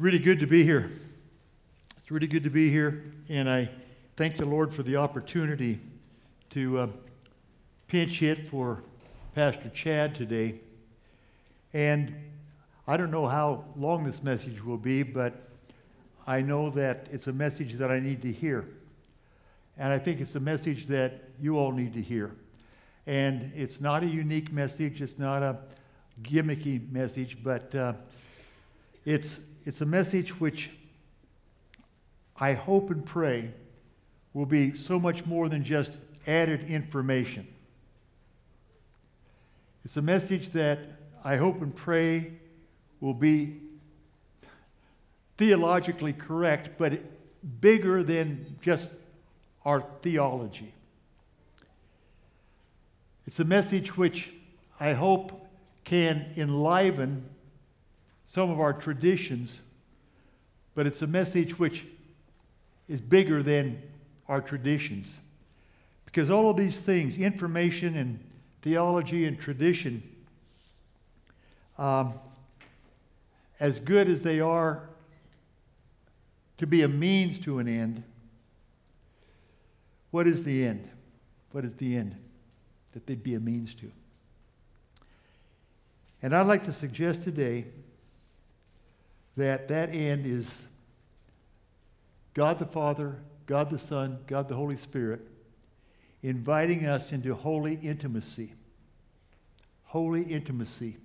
really good to be here. It's really good to be here, and I thank the Lord for the opportunity to uh, pinch hit for Pastor Chad today. And I don't know how long this message will be, but I know that it's a message that I need to hear. And I think it's a message that you all need to hear. And it's not a unique message, it's not a gimmicky message, but uh, it's, it's a message which I hope and pray will be so much more than just added information. It's a message that I hope and pray will be theologically correct, but bigger than just our theology. It's a message which I hope can enliven some of our traditions, but it's a message which is bigger than our traditions. Because all of these things, information and theology and tradition, um, as good as they are to be a means to an end, what is the end? What is the end that they'd be a means to? And I'd like to suggest today that that end is God the Father, God the Son, God the Holy Spirit inviting us into holy intimacy. Holy intimacy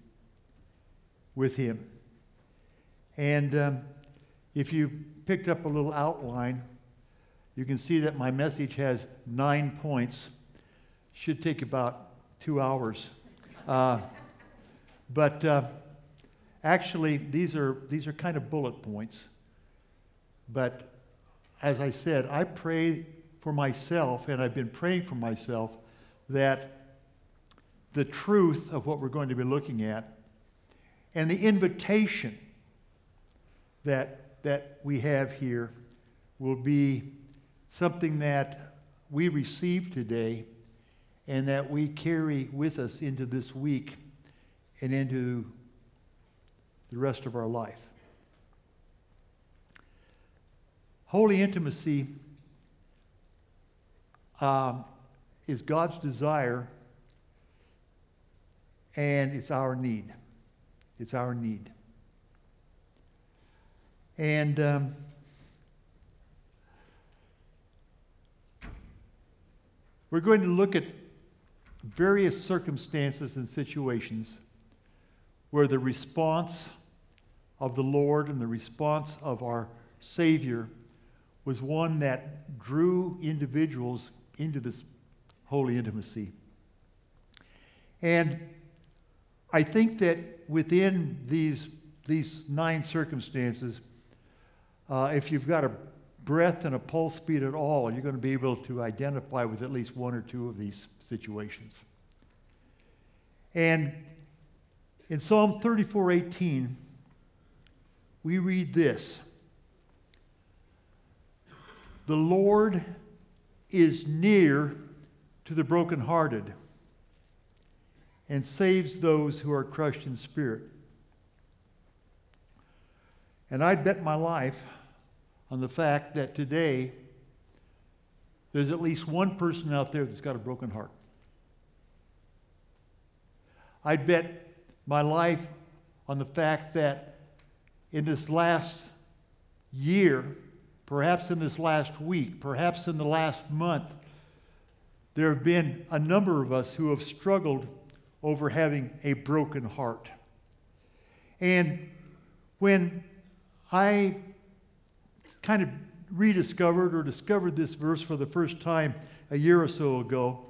with Him. And um, if you picked up a little outline, you can see that my message has nine points. Should take about two hours. Uh, but uh, actually, these are, these are kind of bullet points. But as I said, I pray for myself, and I've been praying for myself, that the truth of what we're going to be looking at and the invitation that, that we have here will be something that we receive today and that we carry with us into this week and into the rest of our life. Holy intimacy um, is God's desire and it's our need. It's our need. And um, we're going to look at various circumstances and situations where the response of the Lord and the response of our Savior was one that drew individuals into this holy intimacy. And I think that within these, these nine circumstances, uh, if you've got a breath and a pulse beat at all, you're going to be able to identify with at least one or two of these situations. And in Psalm 34:18, we read this. The Lord is near to the brokenhearted and saves those who are crushed in spirit. And I'd bet my life on the fact that today there's at least one person out there that's got a broken heart. I'd bet my life on the fact that in this last year, perhaps in this last week, perhaps in the last month, there have been a number of us who have struggled over having a broken heart. And when I kind of rediscovered or discovered this verse for the first time a year or so ago,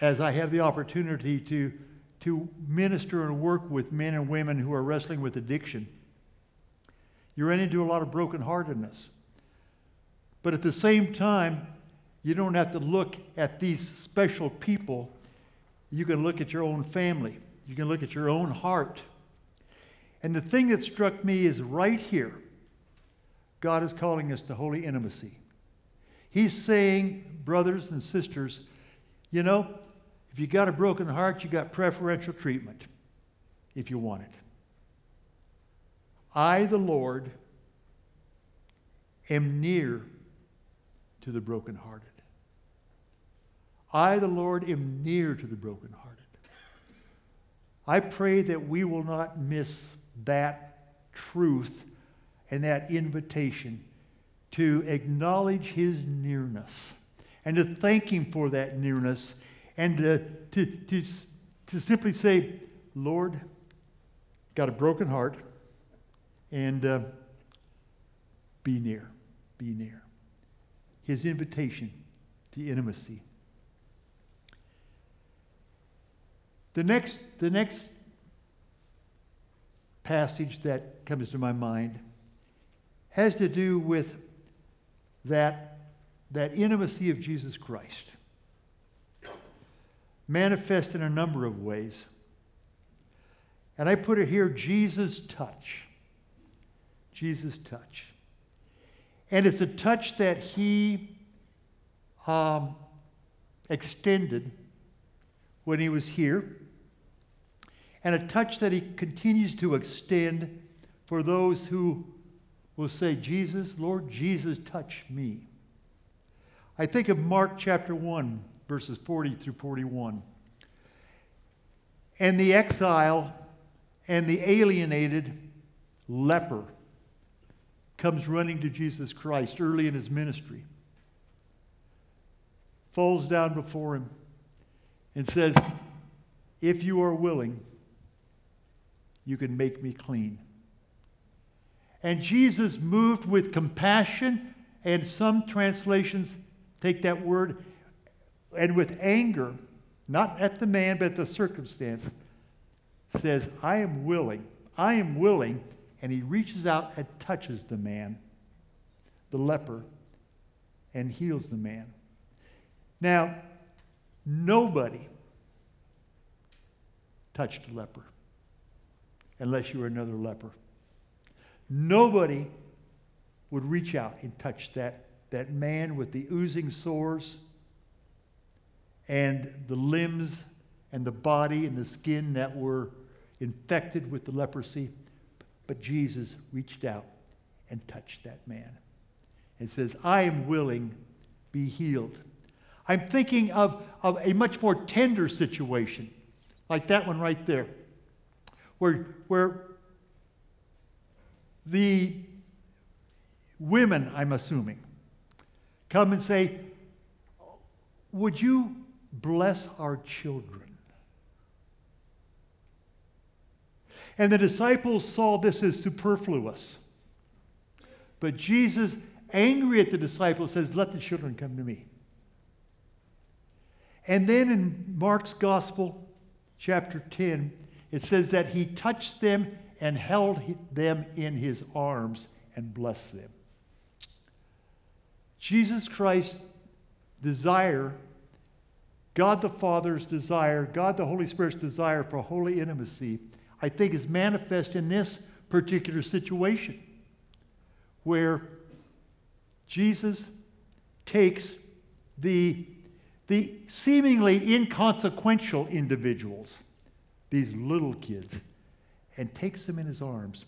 as I have the opportunity to, to minister and work with men and women who are wrestling with addiction, you run into a lot of brokenheartedness. But at the same time, you don't have to look at these special people you can look at your own family. You can look at your own heart. And the thing that struck me is right here God is calling us to holy intimacy. He's saying, brothers and sisters, you know, if you got a broken heart, you got preferential treatment if you want it. I, the Lord, am near to the brokenhearted. I, the Lord, am near to the brokenhearted. I pray that we will not miss that truth and that invitation to acknowledge his nearness and to thank him for that nearness and to, to, to, to simply say, Lord, got a broken heart, and uh, be near, be near. His invitation to intimacy. The next, the next passage that comes to my mind has to do with that, that intimacy of Jesus Christ, manifest in a number of ways. And I put it here Jesus' touch. Jesus' touch. And it's a touch that he um, extended when he was here, and a touch that he continues to extend for those who will say, Jesus, Lord Jesus, touch me. I think of Mark chapter 1, verses 40 through 41. And the exile and the alienated leper comes running to Jesus Christ early in his ministry, falls down before him, and says, If you are willing, you can make me clean. And Jesus moved with compassion, and some translations take that word, and with anger, not at the man, but at the circumstance, says, I am willing, I am willing. And he reaches out and touches the man, the leper, and heals the man. Now, nobody touched a leper unless you were another leper. Nobody would reach out and touch that, that man with the oozing sores and the limbs and the body and the skin that were infected with the leprosy. But Jesus reached out and touched that man and says, I am willing, be healed. I'm thinking of, of a much more tender situation, like that one right there, where, where the women, I'm assuming, come and say, Would you bless our children? And the disciples saw this as superfluous. But Jesus, angry at the disciples, says, Let the children come to me. And then in Mark's Gospel, chapter 10, it says that he touched them and held them in his arms and blessed them. Jesus Christ's desire, God the Father's desire, God the Holy Spirit's desire for holy intimacy, I think is manifest in this particular situation where Jesus takes the, the seemingly inconsequential individuals, these little kids, and takes them in his arms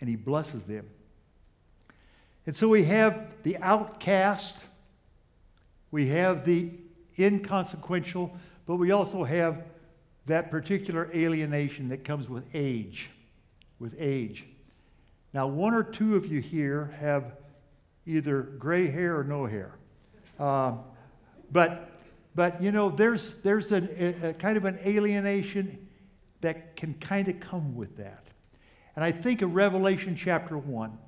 and he blesses them. And so we have the outcast, we have the inconsequential, but we also have that particular alienation that comes with age. With age. Now, one or two of you here have either gray hair or no hair. Um, but, but, you know, there's, there's an, a, a kind of an alienation that can kind of come with that. And I think of Revelation chapter 1,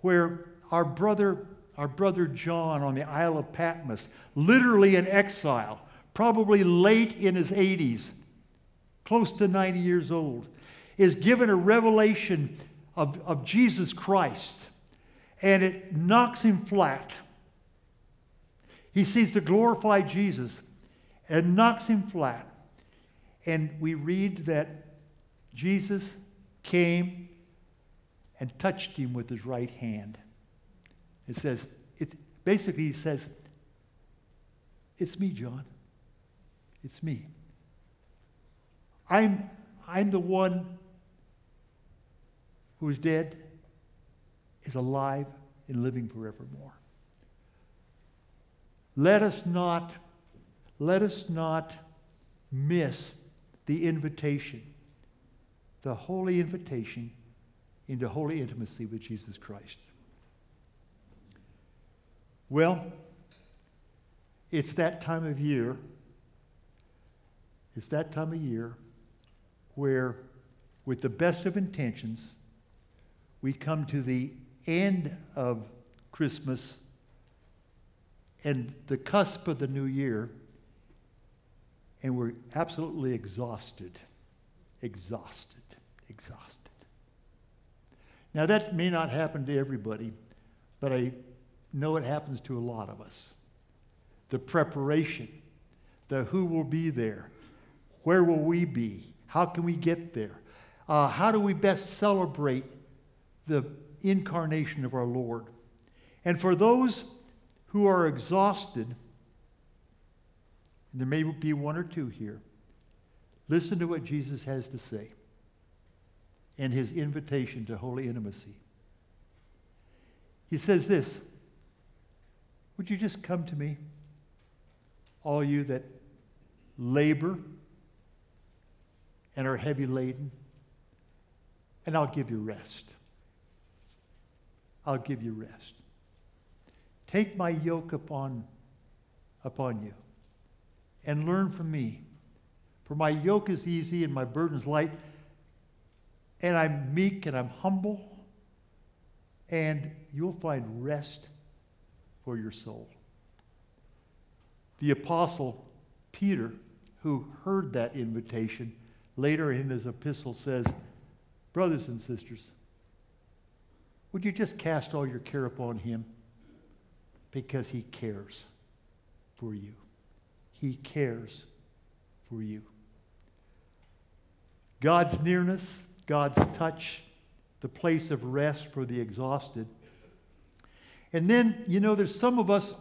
where our brother, our brother John on the Isle of Patmos, literally in exile, probably late in his 80s, close to 90 years old, is given a revelation of, of Jesus Christ, and it knocks him flat. He sees the glorified Jesus and knocks him flat. And we read that Jesus came and touched him with his right hand. It says, it, basically, he says, It's me, John. It's me. I'm, I'm the one who is dead is alive and living forevermore. Let us not, let us not miss the invitation, the holy invitation into holy intimacy with Jesus Christ. Well, it's that time of year. It's that time of year where, with the best of intentions, we come to the end of Christmas and the cusp of the new year, and we're absolutely exhausted. Exhausted. Exhausted. Now, that may not happen to everybody, but I know it happens to a lot of us. The preparation, the who will be there, where will we be, how can we get there, uh, how do we best celebrate the incarnation of our Lord. And for those who are exhausted, there may be one or two here, listen to what Jesus has to say and his invitation to holy intimacy. He says this Would you just come to me, all you that labor and are heavy laden, and I'll give you rest. I'll give you rest. Take my yoke upon, upon you and learn from me. For my yoke is easy and my burden is light, and I'm meek and I'm humble, and you'll find rest for your soul. The apostle Peter, who heard that invitation, later in his epistle says, Brothers and sisters, would you just cast all your care upon him? Because he cares for you. He cares for you. God's nearness, God's touch, the place of rest for the exhausted. And then, you know, there's some of us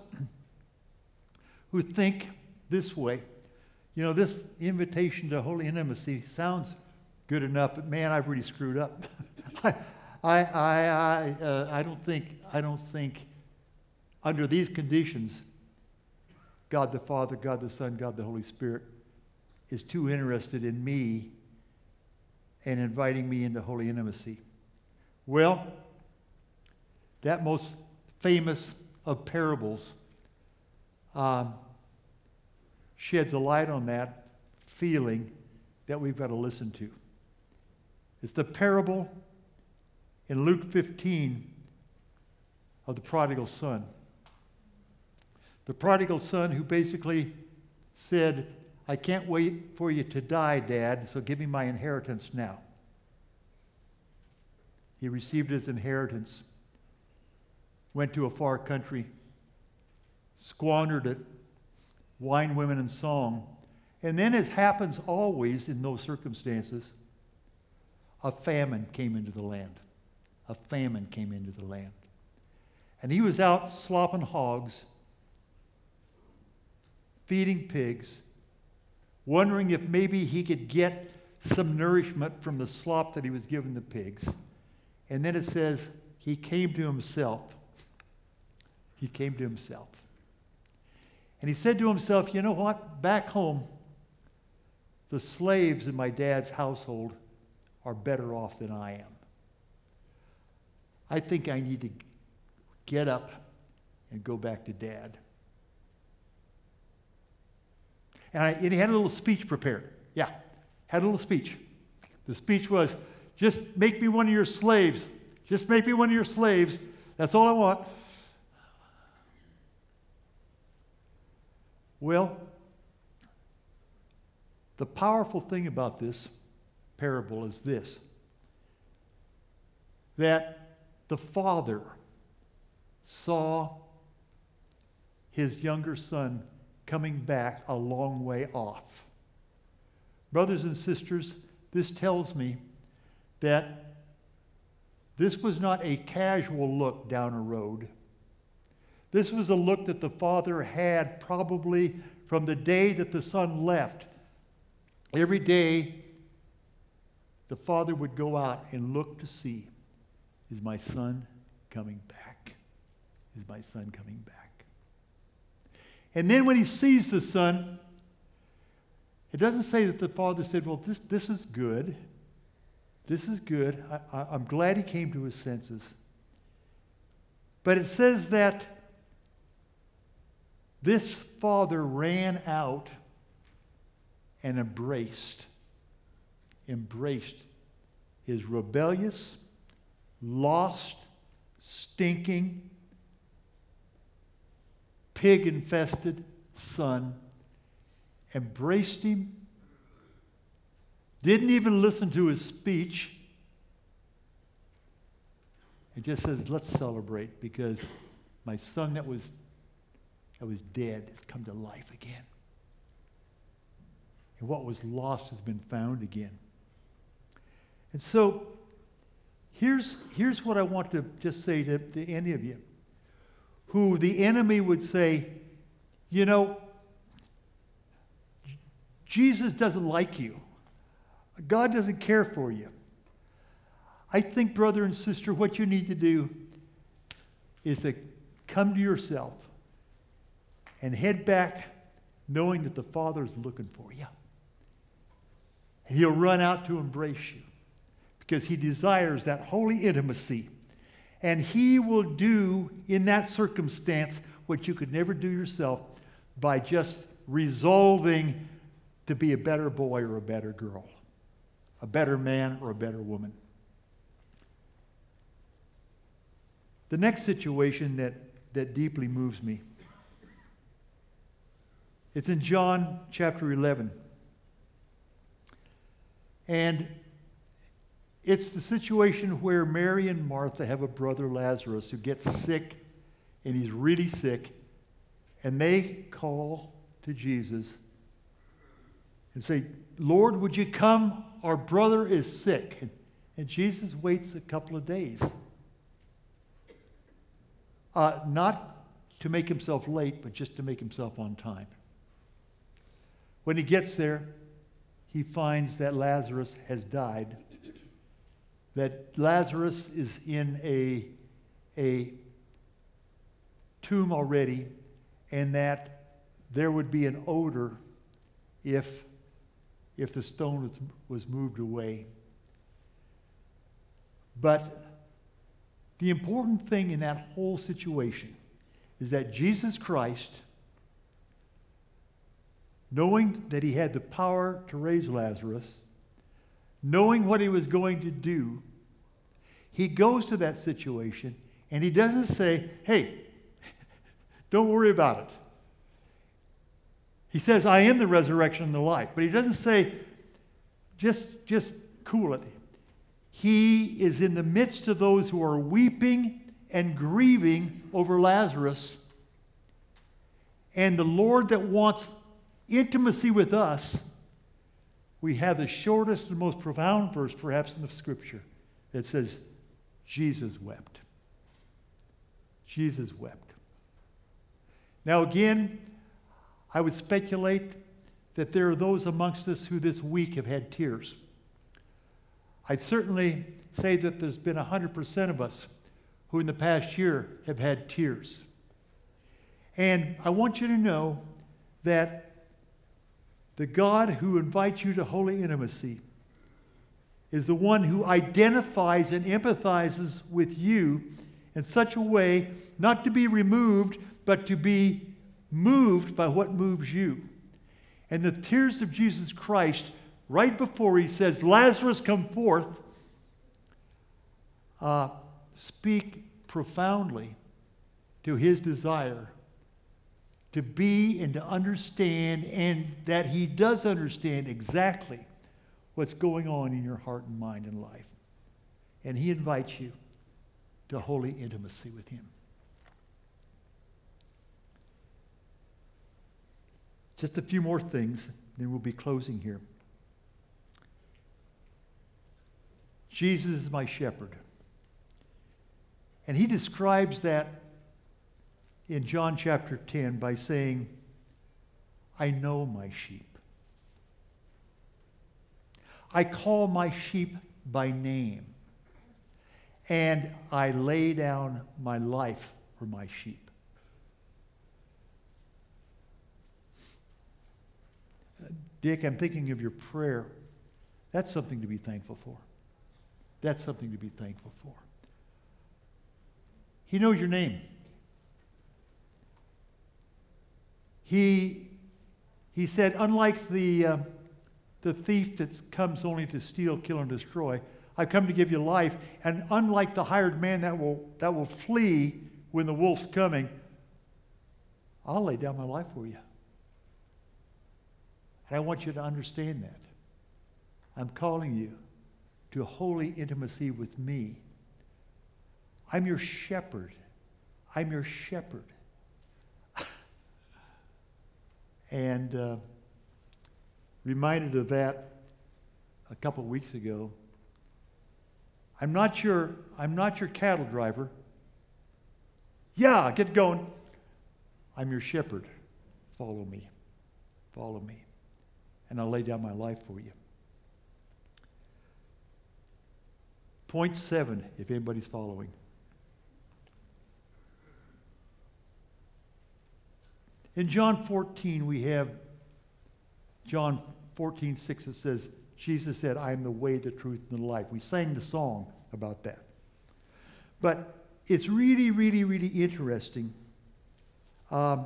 who think this way. You know, this invitation to holy intimacy sounds good enough, but man, I've really screwed up. I, I, I, uh, I, don't think, I don't think under these conditions, God the Father, God the Son, God the Holy Spirit is too interested in me and inviting me into holy intimacy. Well, that most famous of parables um, sheds a light on that feeling that we've got to listen to. It's the parable in Luke 15 of the prodigal son. The prodigal son who basically said, I can't wait for you to die, Dad, so give me my inheritance now. He received his inheritance, went to a far country, squandered it, wine, women, and song. And then, as happens always in those circumstances, a famine came into the land a famine came into the land. And he was out slopping hogs, feeding pigs, wondering if maybe he could get some nourishment from the slop that he was giving the pigs. And then it says, he came to himself. He came to himself. And he said to himself, You know what? Back home, the slaves in my dad's household are better off than I am. I think I need to get up and go back to dad. And, I, and he had a little speech prepared. Yeah, had a little speech. The speech was just make me one of your slaves. Just make me one of your slaves. That's all I want. Well, the powerful thing about this parable is this that the father saw his younger son coming back a long way off. Brothers and sisters, this tells me that this was not a casual look down a road. This was a look that the father had probably from the day that the son left. Every day, the father would go out and look to see Is my son coming back? Is my son coming back? And then when he sees the son, it doesn't say that the father said, Well, this, this is good. This is good. I, I, I'm glad he came to his senses. But it says that this father ran out and embraced, embraced his rebellious, lost, stinking, pig infested son, embraced him, didn't even listen to his speech. It just says, let's celebrate because my son that was, that was dead has come to life again. And what was lost has been found again. And so here's, here's what I want to just say to, to any of you who the enemy would say, you know, Jesus doesn't like you. God doesn't care for you. I think, brother and sister, what you need to do is to come to yourself and head back knowing that the Father is looking for you. And He'll run out to embrace you because He desires that holy intimacy. And He will do in that circumstance what you could never do yourself by just resolving to be a better boy or a better girl, a better man or a better woman. The next situation that, that deeply moves me. It's in John chapter 11. And it's the situation where Mary and Martha have a brother Lazarus who gets sick, and he's really sick. And they call to Jesus and say, Lord, would you come? Our brother is sick. And, Jesus waits a couple of days. Uh, not to make himself late, but just to make himself on time. When he gets there, he finds that Lazarus has died, that Lazarus is in a, a tomb already, and that there would be an odor if, if the stone was, was moved away. But the important thing in that whole situation is that Jesus Christ, knowing that he had the power to raise Lazarus, knowing what he was going to do, he goes to that situation and he doesn't say, hey, don't worry about it. He says, I am the resurrection and the life. But he doesn't say, just, just cool it. He is in the midst of those who are weeping and grieving over Lazarus. And the Lord that wants intimacy with us, we have the shortest and most profound verse, perhaps, in the scripture that says, Jesus wept. Jesus wept. Now, again, I would speculate that there are those amongst us who this week have had tears. I'd certainly say that there's been 100% of us who in the past year have had tears. And I want you to know that the God who invites you to holy intimacy is the one who identifies and empathizes with you in such a way not to be removed, but to be moved by what moves you. And the tears of Jesus Christ right before he says, Lazarus, come forth, uh, speak profoundly to his desire to be and to understand, and that he does understand exactly what's going on in your heart and mind and life. And he invites you to holy intimacy with him. Just a few more things, then we'll be closing here. Jesus is my shepherd. And he describes that in John chapter 10 by saying, I know my sheep. I call my sheep by name. and I lay down my life for my sheep. Dick, I'm thinking of your prayer. That's something to be thankful for. That's something to be thankful for. He knows your name. He, he said, unlike the, uh, the thief that comes only to steal, kill, and destroy, I've come to give you life. And unlike the hired man that will, that will flee when the wolf's coming, I'll lay down my life for you. And I want you to understand that. I'm calling you to holy intimacy with me. I'm your shepherd. I'm your shepherd. And uh, reminded of that a couple weeks ago. I'm not your, I'm not your cattle driver. Yeah, get going. I'm your shepherd. Follow me. Follow me. And I'll lay down my life for you. Point seven, if anybody's following. In John 14, we have John 14, 6, it says, Jesus said, I am the way, the truth, and the life. We sang the song about that. But it's really, really, really interesting um,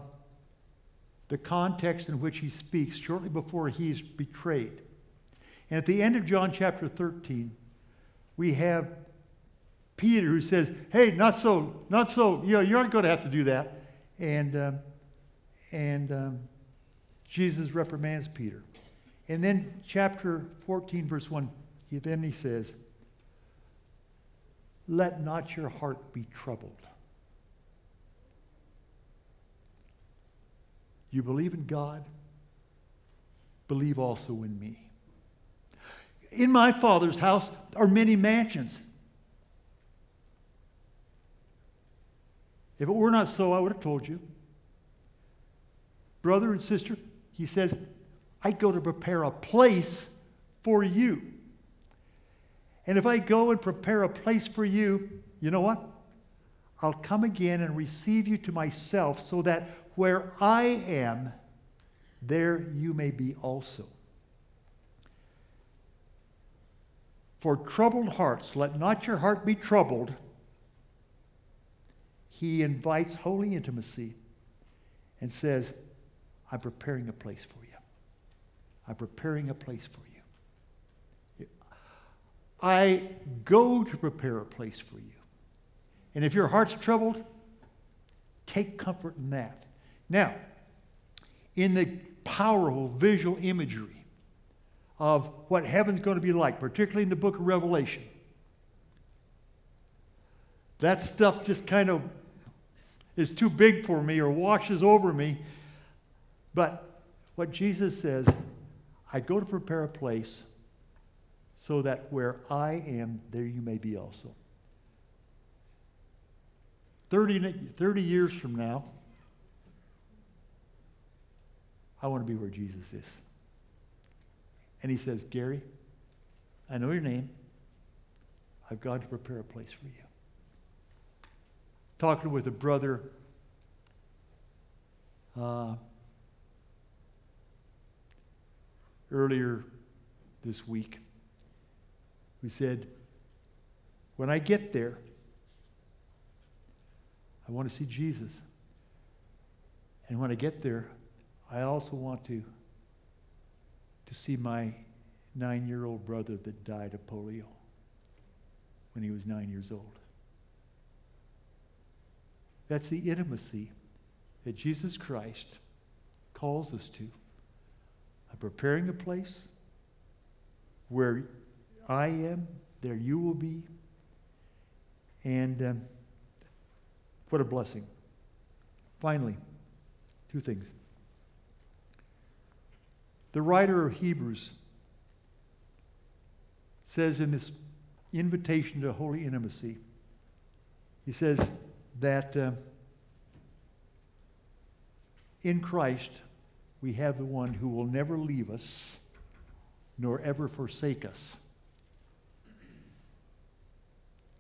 the context in which he speaks shortly before he's betrayed. And at the end of John chapter 13, we have Peter who says, Hey, not so, not so, you know, you're not going to have to do that. And, um, and um, Jesus reprimands Peter. And then chapter 14, verse 1, he, then he says, Let not your heart be troubled. You believe in God, believe also in me. In my Father's house are many mansions. If it were not so, I would have told you. Brother and sister, he says, I go to prepare a place for you. And if I go and prepare a place for you, you know what? I'll come again and receive you to myself so that where I am, there you may be also. For troubled hearts, let not your heart be troubled. He invites holy intimacy and says, I'm preparing a place for you. I'm preparing a place for you. I go to prepare a place for you. And if your heart's troubled, take comfort in that. Now, in the powerful visual imagery of what heaven's going to be like, particularly in the book of Revelation. That stuff just kind of is too big for me or washes over me. But what Jesus says, I go to prepare a place so that where I am, there you may be also. 30, 30 years from now, I want to be where Jesus is. And he says, Gary, I know your name. I've gone to prepare a place for you. Talking with a brother uh, earlier this week who said, When I get there, I want to see Jesus. And when I get there, I also want to to see my nine year old brother that died of polio when he was nine years old. That's the intimacy that Jesus Christ calls us to. I'm preparing a place where I am, there you will be. And um, what a blessing. Finally, two things. The writer of Hebrews says in this invitation to holy intimacy, he says that uh, in Christ we have the one who will never leave us nor ever forsake us.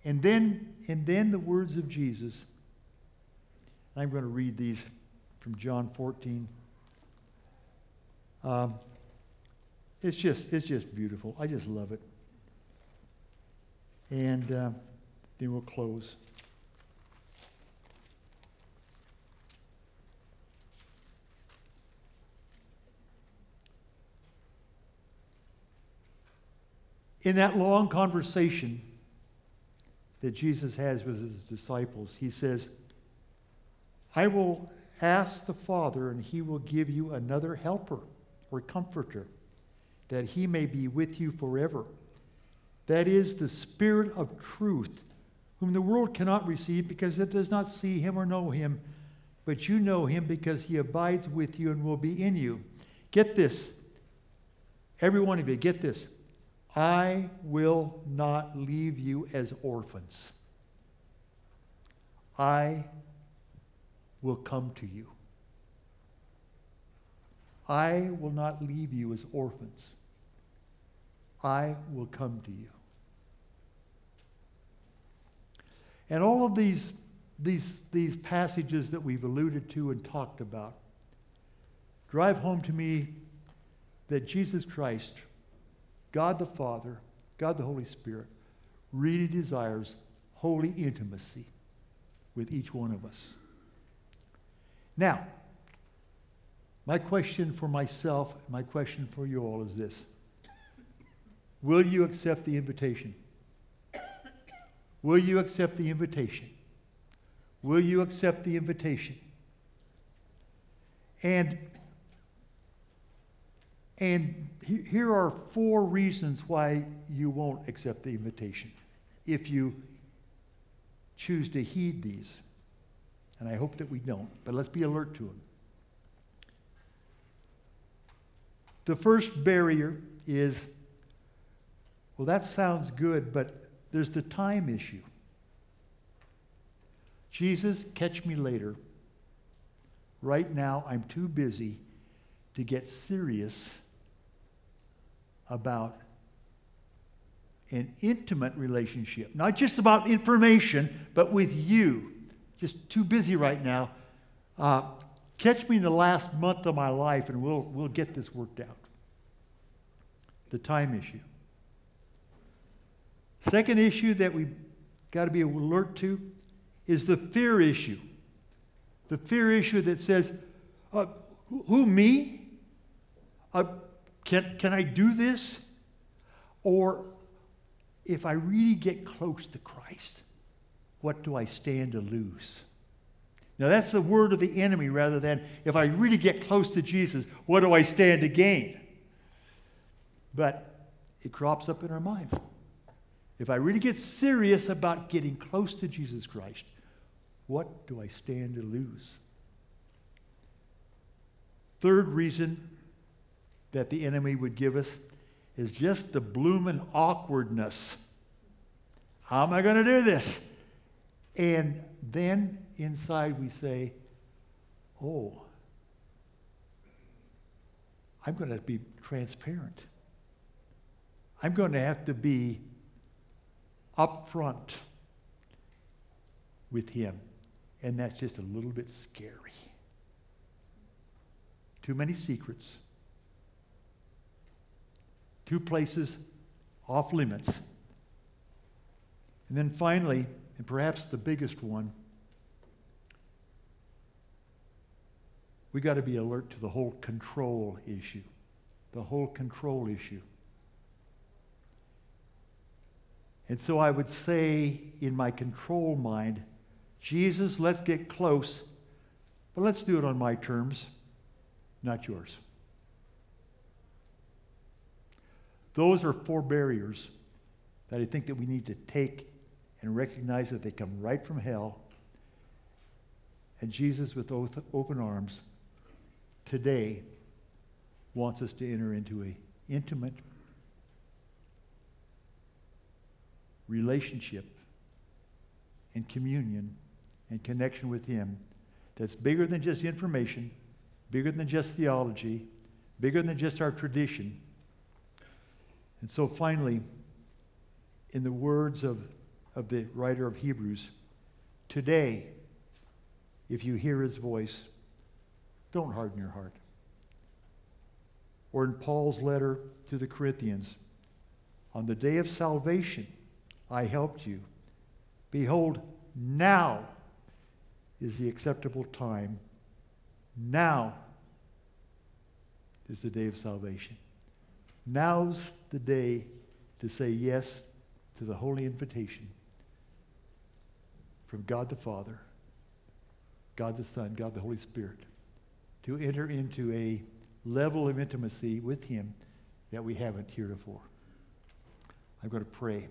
And then, and then the words of Jesus. I'm going to read these from John 14. Um, it's just, it's just beautiful. I just love it. And uh, then we'll close. In that long conversation that Jesus has with his disciples, he says, I will ask the Father, and he will give you another helper or comforter, that he may be with you forever. That is the Spirit of truth, whom the world cannot receive because it does not see him or know him, but you know him because he abides with you and will be in you. Get this. Every one of you, get this. I will not leave you as orphans. I will come to you. I will not leave you as orphans. I will come to you. And all of these, these, these passages that we've alluded to and talked about drive home to me that Jesus Christ, God the Father, God the Holy Spirit, really desires holy intimacy with each one of us. Now, my question for myself, my question for you all is this Will you accept the invitation? Will you accept the invitation? Will you accept the invitation? And and here are four reasons why you won't accept the invitation if you choose to heed these. And I hope that we don't, but let's be alert to them. The first barrier is well, that sounds good, but there's the time issue. Jesus, catch me later. Right now, I'm too busy to get serious about an intimate relationship. Not just about information, but with you. Just too busy right now. Uh, catch me in the last month of my life and we'll, we'll get this worked out. The time issue. Second issue that we've got to be alert to is the fear issue. The fear issue that says, uh, who, me? Uh, can, can I do this? Or if I really get close to Christ, what do I stand to lose? Now, that's the word of the enemy rather than if I really get close to Jesus, what do I stand to gain? But it crops up in our minds. If I really get serious about getting close to Jesus Christ, what do I stand to lose? Third reason that the enemy would give us is just the blooming awkwardness. How am I going to do this? And then inside we say, oh, I'm going to be transparent. I'm going to have to be up front with Him. And that's just a little bit scary. Too many secrets. Two places off limits. And then finally, and perhaps the biggest one, we got to be alert to the whole control issue. The whole control issue. And so I would say in my control mind, Jesus, let's get close, but let's do it on my terms, not yours. Those are four barriers that I think that we need to take and recognize that they come right from hell. And Jesus, with open arms, today wants us to enter into a intimate relationship and communion and connection with Him that's bigger than just information, bigger than just theology, bigger than just our tradition. And so finally, in the words of of the writer of Hebrews. Today, if you hear his voice, don't harden your heart. Or in Paul's letter to the Corinthians, on the day of salvation, I helped you. Behold, now is the acceptable time. Now is the day of salvation. Now's the day to say yes to the holy invitation from God the Father, God the Son, God the Holy Spirit, to enter into a level of intimacy with Him that we haven't heretofore. I'm going to pray.